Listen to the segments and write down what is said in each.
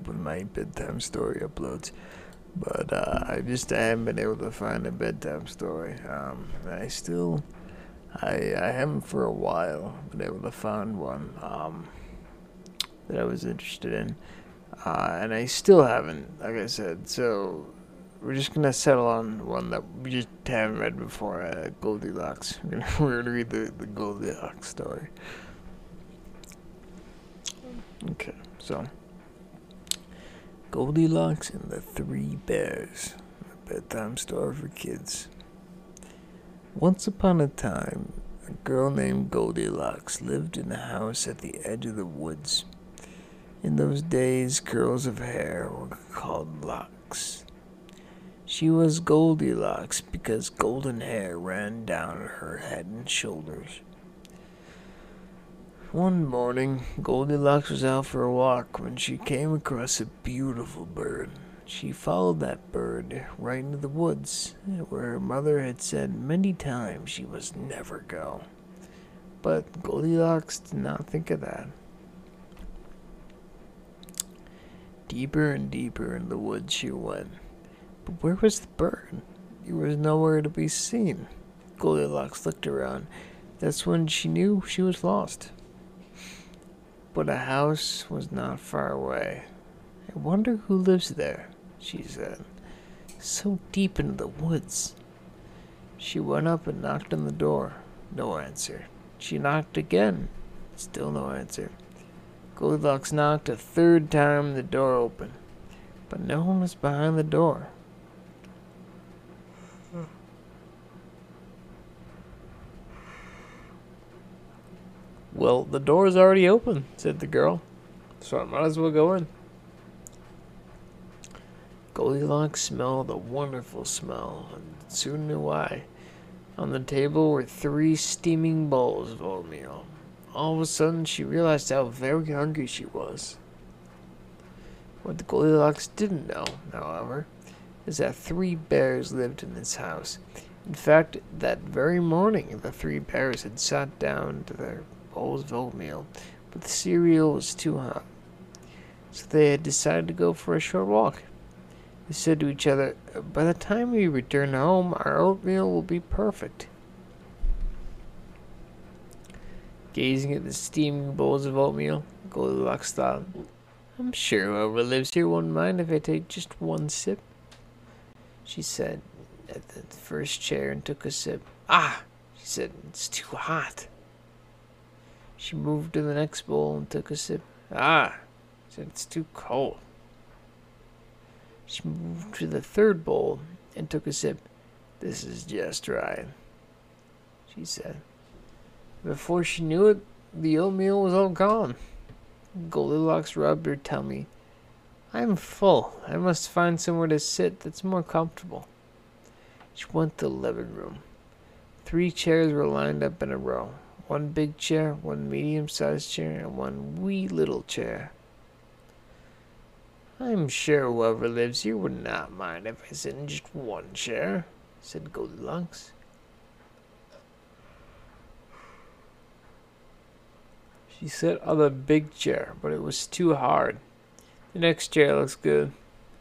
up with my bedtime story uploads. But uh, I just haven't been able to find a bedtime story. Um, I still, I I haven't for a while been able to find one um, that I was interested in, uh, and I still haven't. Like I said, so we're just gonna settle on one that we just haven't read before. Uh, Goldilocks. We're gonna, we're gonna read the the Goldilocks story. Okay, so. Goldilocks and the Three Bears, a bedtime story for kids. Once upon a time, a girl named Goldilocks lived in a house at the edge of the woods. In those days, curls of hair were called locks. She was Goldilocks because golden hair ran down her head and shoulders. One morning, Goldilocks was out for a walk when she came across a beautiful bird. She followed that bird right into the woods, where her mother had said many times she must never go. But Goldilocks did not think of that. Deeper and deeper in the woods she went. But where was the bird? He was nowhere to be seen. Goldilocks looked around. That's when she knew she was lost but a house was not far away. I wonder who lives there, she said. So deep into the woods. She went up and knocked on the door. No answer. She knocked again. Still no answer. Goldilocks knocked a third time, the door opened. But no one was behind the door. Well, the door is already open, said the girl. So I might as well go in. Goldilocks smelled a wonderful smell, and soon knew why. On the table were three steaming bowls of oatmeal. All of a sudden, she realized how very hungry she was. What the Goldilocks didn't know, however, is that three bears lived in this house. In fact, that very morning, the three bears had sat down to their bowls of oatmeal, but the cereal was too hot. So they had decided to go for a short walk. They said to each other, By the time we return home, our oatmeal will be perfect. Gazing at the steaming bowls of oatmeal, Goldilocks thought, I'm sure whoever lives here won't mind if I take just one sip. She said at the first chair and took a sip. Ah, she said, it's too hot. She moved to the next bowl and took a sip. Ah, said it's too cold. She moved to the third bowl and took a sip. This is just right, she said. Before she knew it, the oatmeal was all gone. Goldilocks rubbed her tummy. I'm full. I must find somewhere to sit that's more comfortable. She went to the living room. Three chairs were lined up in a row one big chair, one medium sized chair, and one wee little chair. I'm sure whoever lives here would not mind if I sit in just one chair, said Goldilocks. She sat on the big chair, but it was too hard. The next chair looks good,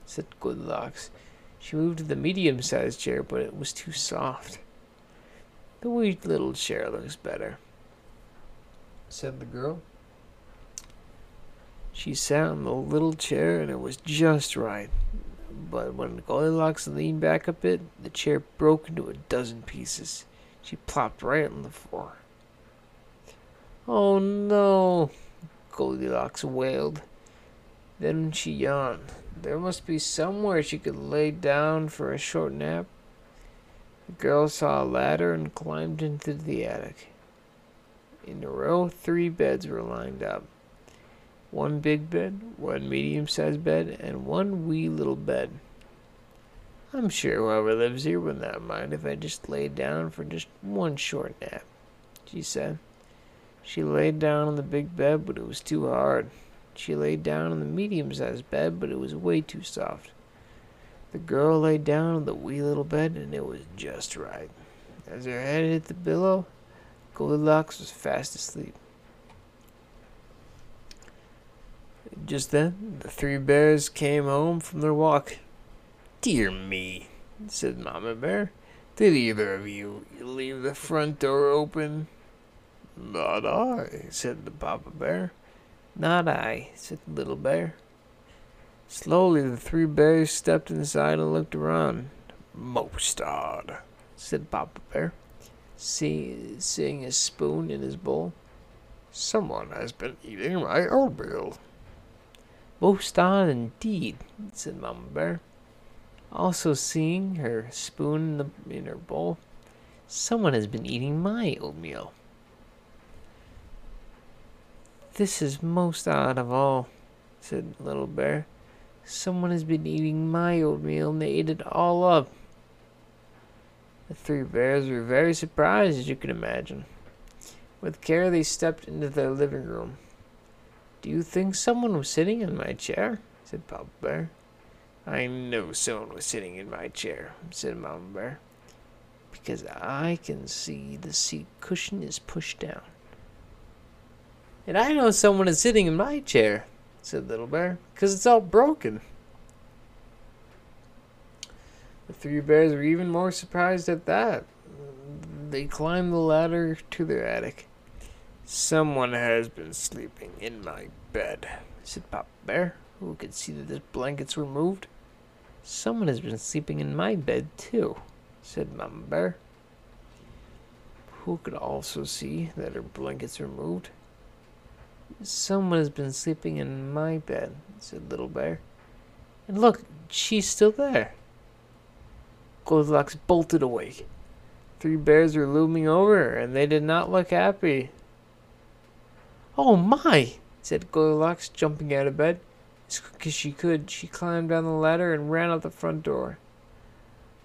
said Goldilocks. She moved to the medium sized chair, but it was too soft. The wee little chair looks better said the girl. She sat in the little chair and it was just right. But when Goldilocks leaned back a bit, the chair broke into a dozen pieces. She plopped right on the floor. Oh no, Goldilocks wailed. Then she yawned. There must be somewhere she could lay down for a short nap. The girl saw a ladder and climbed into the attic. In a row, three beds were lined up. One big bed, one medium-sized bed, and one wee little bed. I'm sure whoever lives here would not mind if I just lay down for just one short nap, she said. She laid down on the big bed, but it was too hard. She laid down on the medium-sized bed, but it was way too soft. The girl lay down on the wee little bed, and it was just right. As her head hit the pillow, Goldilocks was fast asleep. Just then, the three bears came home from their walk. Dear me, said Mama Bear. Did either of you leave the front door open? Not I, said the Papa Bear. Not I, said the Little Bear. Slowly, the three bears stepped inside and looked around. Most odd, said Papa Bear, see, seeing a spoon in his bowl. Someone has been eating my oatmeal. Most odd indeed, said Mama Bear. Also seeing her spoon in, the, in her bowl. Someone has been eating my oatmeal. This is most odd of all, said Little Bear. Someone has been eating my oatmeal and they ate it all up. The three bears were very surprised, as you can imagine. With care, they stepped into their living room. Do you think someone was sitting in my chair? said Papa Bear. I know someone was sitting in my chair, said Mama Bear, because I can see the seat cushion is pushed down. And I know someone is sitting in my chair, said Little Bear, because it's all broken. The three bears were even more surprised at that. They climbed the ladder to their attic. Someone has been sleeping in my bed, said Papa Bear, who could see that the blankets were moved. Someone has been sleeping in my bed, too, said Mama Bear, who could also see that her blankets were moved. Someone has been sleeping in my bed, said Little Bear. And look, she's still there. Goldilocks bolted awake. Three bears were looming over her, and they did not look happy. Oh my, said Goldilocks, jumping out of bed. As quick as she could, she climbed down the ladder and ran out the front door.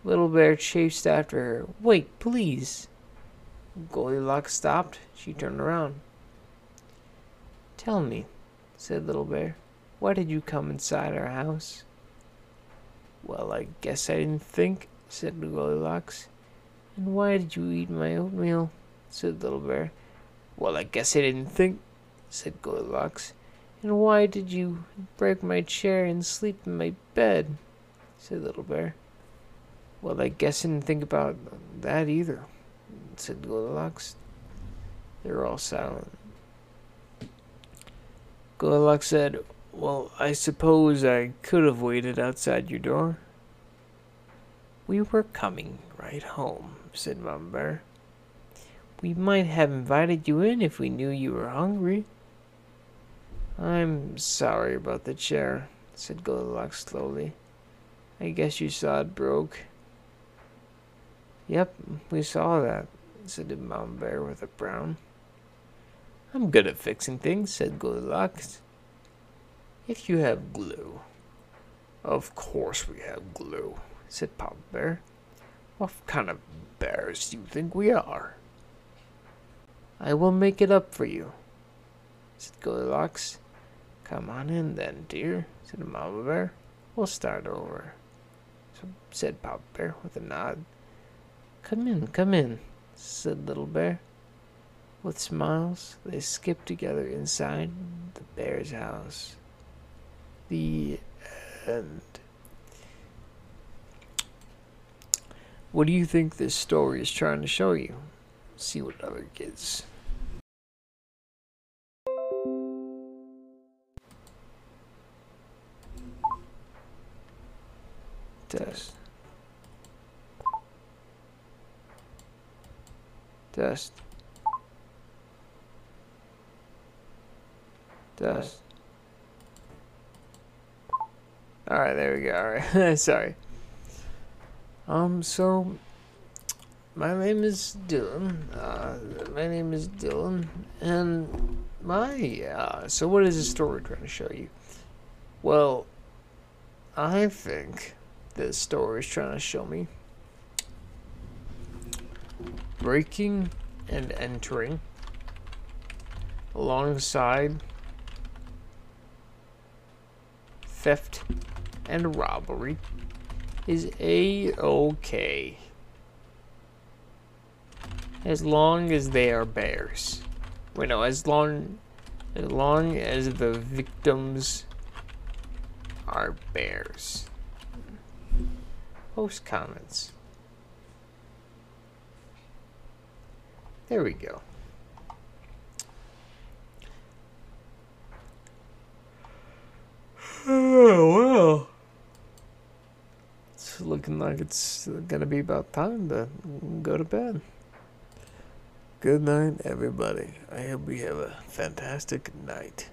Little Bear chased after her. Wait, please. Goldilocks stopped. She turned around. Tell me, said Little Bear, why did you come inside our house? Well, I guess I didn't think, said Goldilocks. And why did you eat my oatmeal? said Little Bear. Well, I guess I didn't think, said Goldilocks. And why did you break my chair and sleep in my bed? said Little Bear. Well, I guess I didn't think about that either, said Goldilocks. They were all silent. Goldilocks said, Well, I suppose I could have waited outside your door. We were coming right home, said Mama Bear. We might have invited you in if we knew you were hungry. I'm sorry about the chair, said Goldilocks slowly. I guess you saw it broke. Yep, we saw that, said Mama Bear with a frown. I'm good at fixing things, said Goldilocks. If you have glue. Of course we have glue, said Papa Bear. What kind of bears do you think we are? I will make it up for you, said Goldilocks. Come on in then, dear, said Mama Bear. We'll start over. So said Papa Bear with a nod. Come in, come in, said Little Bear. With smiles, they skipped together inside the bear's house. The end. What do you think this story is trying to show you? See what other kids. Test. Test. Test. Alright, there we go. Alright, sorry. Um, so, my name is Dylan. Uh, my name is Dylan. And my, uh, so what is the story trying to show you? Well, I think this story is trying to show me breaking and entering alongside theft and robbery is a-okay. As long as they are bears. Wait, no, as long as long as the victims are bears. Post comments. There we go. Oh, well. It's looking like it's gonna be about time to go to bed. Good night, everybody. I hope we have a fantastic night.